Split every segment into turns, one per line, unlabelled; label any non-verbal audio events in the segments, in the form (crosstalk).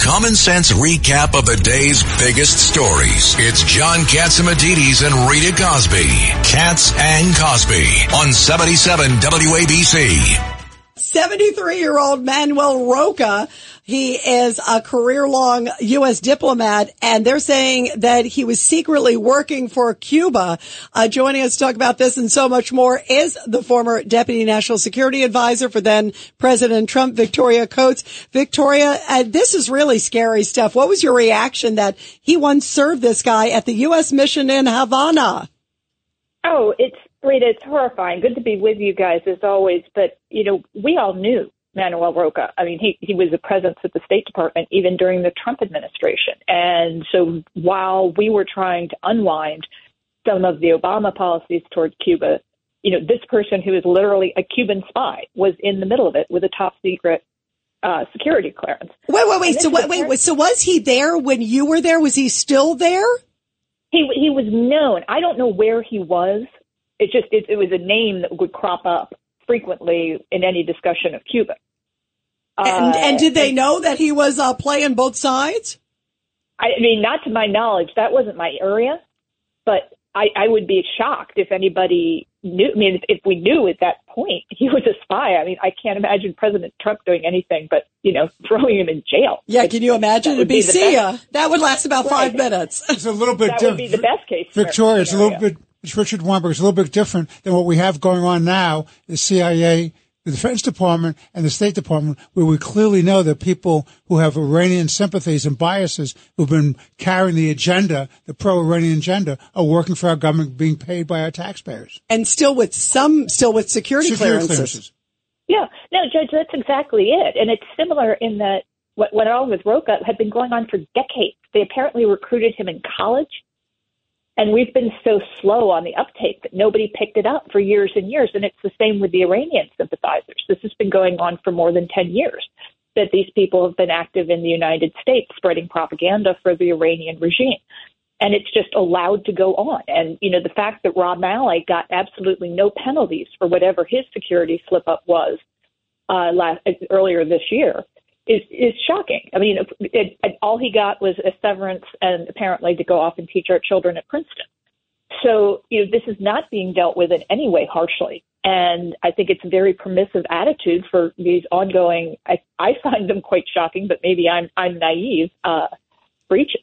common sense recap of the day's biggest stories. It's John Catsimatidis and Rita Cosby. Katz and Cosby on 77 WABC.
73 year old Manuel Rocha. He is a career long U.S. diplomat and they're saying that he was secretly working for Cuba. Uh, joining us to talk about this and so much more is the former deputy national security advisor for then President Trump, Victoria Coates. Victoria, uh, this is really scary stuff. What was your reaction that he once served this guy at the U.S. mission in Havana?
Oh, it's Rita, it's horrifying. Good to be with you guys as always. But, you know, we all knew Manuel Rocha. I mean, he, he was a presence at the State Department even during the Trump administration. And so while we were trying to unwind some of the Obama policies toward Cuba, you know, this person who is literally a Cuban spy was in the middle of it with a top secret uh, security clearance.
Wait, wait, wait. So wait, wait, wait. So was he there when you were there? Was he still there?
He he was known. I don't know where he was it just it, it was a name that would crop up frequently in any discussion of Cuba.
And, uh, and did they know that he was uh, playing both sides?
I mean, not to my knowledge, that wasn't my area, but I, I would be shocked if anybody knew. I mean, if, if we knew at that point he was a spy, I mean, I can't imagine President Trump doing anything but, you know, (laughs) throwing him in jail.
Yeah, can you imagine? It'd be, be see ya. That would last about right. five minutes.
It's a little bit different.
That would be the best case.
Victoria, it's a little bit it's Richard Weinberg. It's a little bit different than what we have going on now, the CIA, the Defense Department, and the State Department, where we clearly know that people who have Iranian sympathies and biases who've been carrying the agenda, the pro-Iranian agenda, are working for our government, being paid by our taxpayers.
And still with some, still with security, security clearances. clearances.
Yeah, no, Judge, that's exactly it. And it's similar in that what went on with Rocha had been going on for decades. They apparently recruited him in college and we've been so slow on the uptake that nobody picked it up for years and years. And it's the same with the Iranian sympathizers. This has been going on for more than 10 years that these people have been active in the United States spreading propaganda for the Iranian regime. And it's just allowed to go on. And, you know, the fact that Rob Malley got absolutely no penalties for whatever his security slip up was uh, last, earlier this year is is shocking. I mean, it, it, all he got was a severance and apparently to go off and teach our children at Princeton. So, you know, this is not being dealt with in any way harshly. And I think it's a very permissive attitude for these ongoing, I, I find them quite shocking, but maybe I'm, I'm naive, uh, breaches.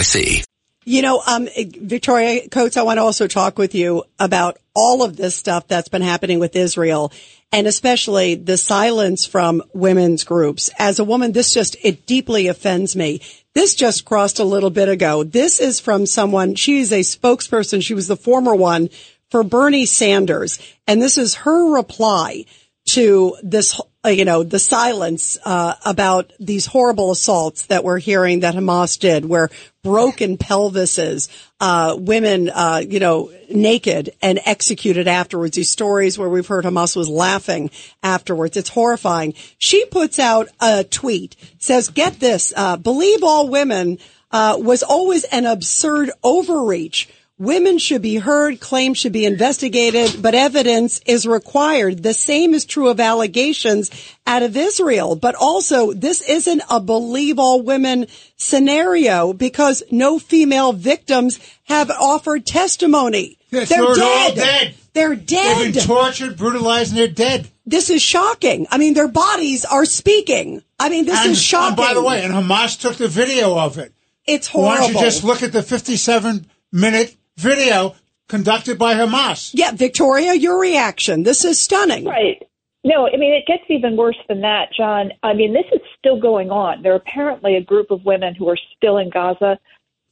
NYC.
You know, um, Victoria Coates, I want to also talk with you about all of this stuff that's been happening with Israel and especially the silence from women's groups. As a woman, this just, it deeply offends me. This just crossed a little bit ago. This is from someone, she's a spokesperson. She was the former one for Bernie Sanders. And this is her reply to this, you know, the silence uh, about these horrible assaults that we're hearing that Hamas did, where broken pelvises, uh, women, uh, you know, naked and executed afterwards. These stories where we've heard Hamas was laughing afterwards. It's horrifying. She puts out a tweet, says, "Get this: uh, believe all women." Uh, was always an absurd overreach Women should be heard, claims should be investigated, but evidence is required. The same is true of allegations out of Israel. But also, this isn't a believe all women scenario because no female victims have offered testimony.
Yes, they're, they're dead. dead.
They're dead.
They've been tortured, brutalized, and they're dead.
This is shocking. I mean, their bodies are speaking. I mean, this
and,
is shocking.
And by the way, and Hamas took the video of it.
It's horrible.
Why don't you just look at the 57 minute video conducted by Hamas.
Yeah, Victoria, your reaction. This is stunning.
Right. No, I mean, it gets even worse than that, John. I mean, this is still going on. There are apparently a group of women who are still in Gaza,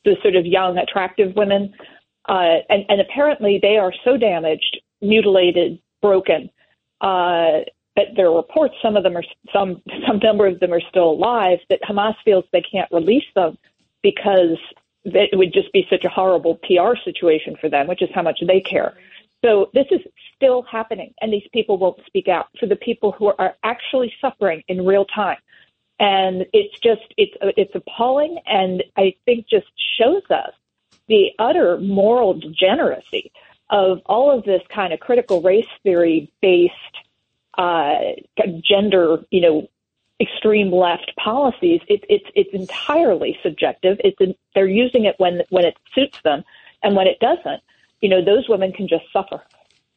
the sort of young, attractive women. Uh, and, and apparently they are so damaged, mutilated, broken, uh, but there are reports some of them are some some number of them are still alive that Hamas feels they can't release them because it would just be such a horrible PR situation for them, which is how much they care. So this is still happening, and these people won't speak out for the people who are actually suffering in real time. And it's just it's it's appalling, and I think just shows us the utter moral degeneracy of all of this kind of critical race theory based uh, gender, you know, extreme left policies. It, it's it's entirely subjective. It's in, they're using it when when it suits them, and when it doesn't, you know, those women can just suffer.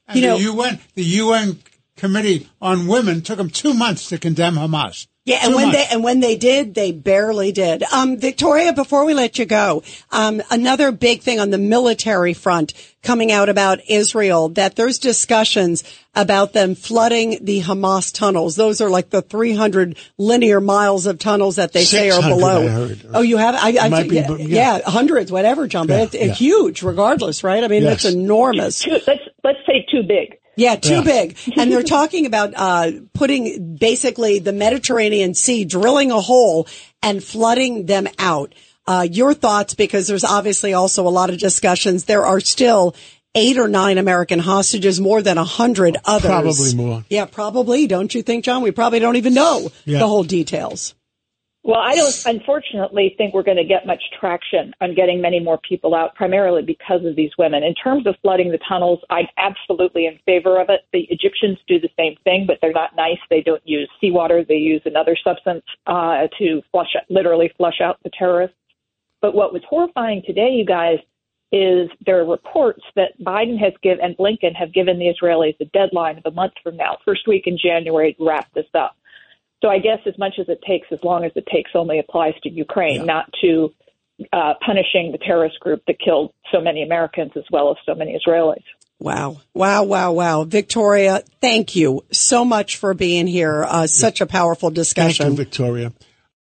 And
You
the UN, the UN Committee on Women took them two months to condemn Hamas.
Yeah, and
Two
when
months.
they and when they did, they barely did. Um, Victoria, before we let you go, um, another big thing on the military front coming out about Israel that there's discussions about them flooding the Hamas tunnels. Those are like the 300 linear miles of tunnels that they say are below.
I heard.
Oh, you have? I, I
Might be,
yeah, yeah.
yeah.
hundreds, whatever, John. But
Yeah,
it's, it's
yeah.
huge, regardless, right? I mean,
Yes.
it's enormous.
Too, let's let's say too big.
Yeah, too
Yeah.
big. And they're (laughs) talking about uh, putting basically the Mediterranean Sea, drilling a hole and flooding them out. Uh, your thoughts, because there's obviously also a lot of discussions. There are still eight or nine American hostages, more than a hundred others.
Probably more.
Yeah, probably. Don't you think, John? We probably don't even know
Yeah.
the whole details.
Well, I don't unfortunately think we're going to get much traction on getting many more people out, primarily because of these women. In terms of flooding the tunnels, I'm absolutely in favor of it. The Egyptians do the same thing, but they're not nice. They don't use seawater, they use another substance uh, to flush literally flush out the terrorists. But what was horrifying today, you guys, is there are reports that Biden has given and Blinken have given the Israelis a deadline of a month from now, first week in January, to wrap this up. So I guess as much as it takes, as long as it takes, only applies to Ukraine, not to uh, punishing the terrorist group that killed so many Americans as well as so many Israelis.
Wow. Wow. Wow. Wow. Victoria, thank you so much for being here. Uh, such a powerful
Thank
discussion.
you, Victoria.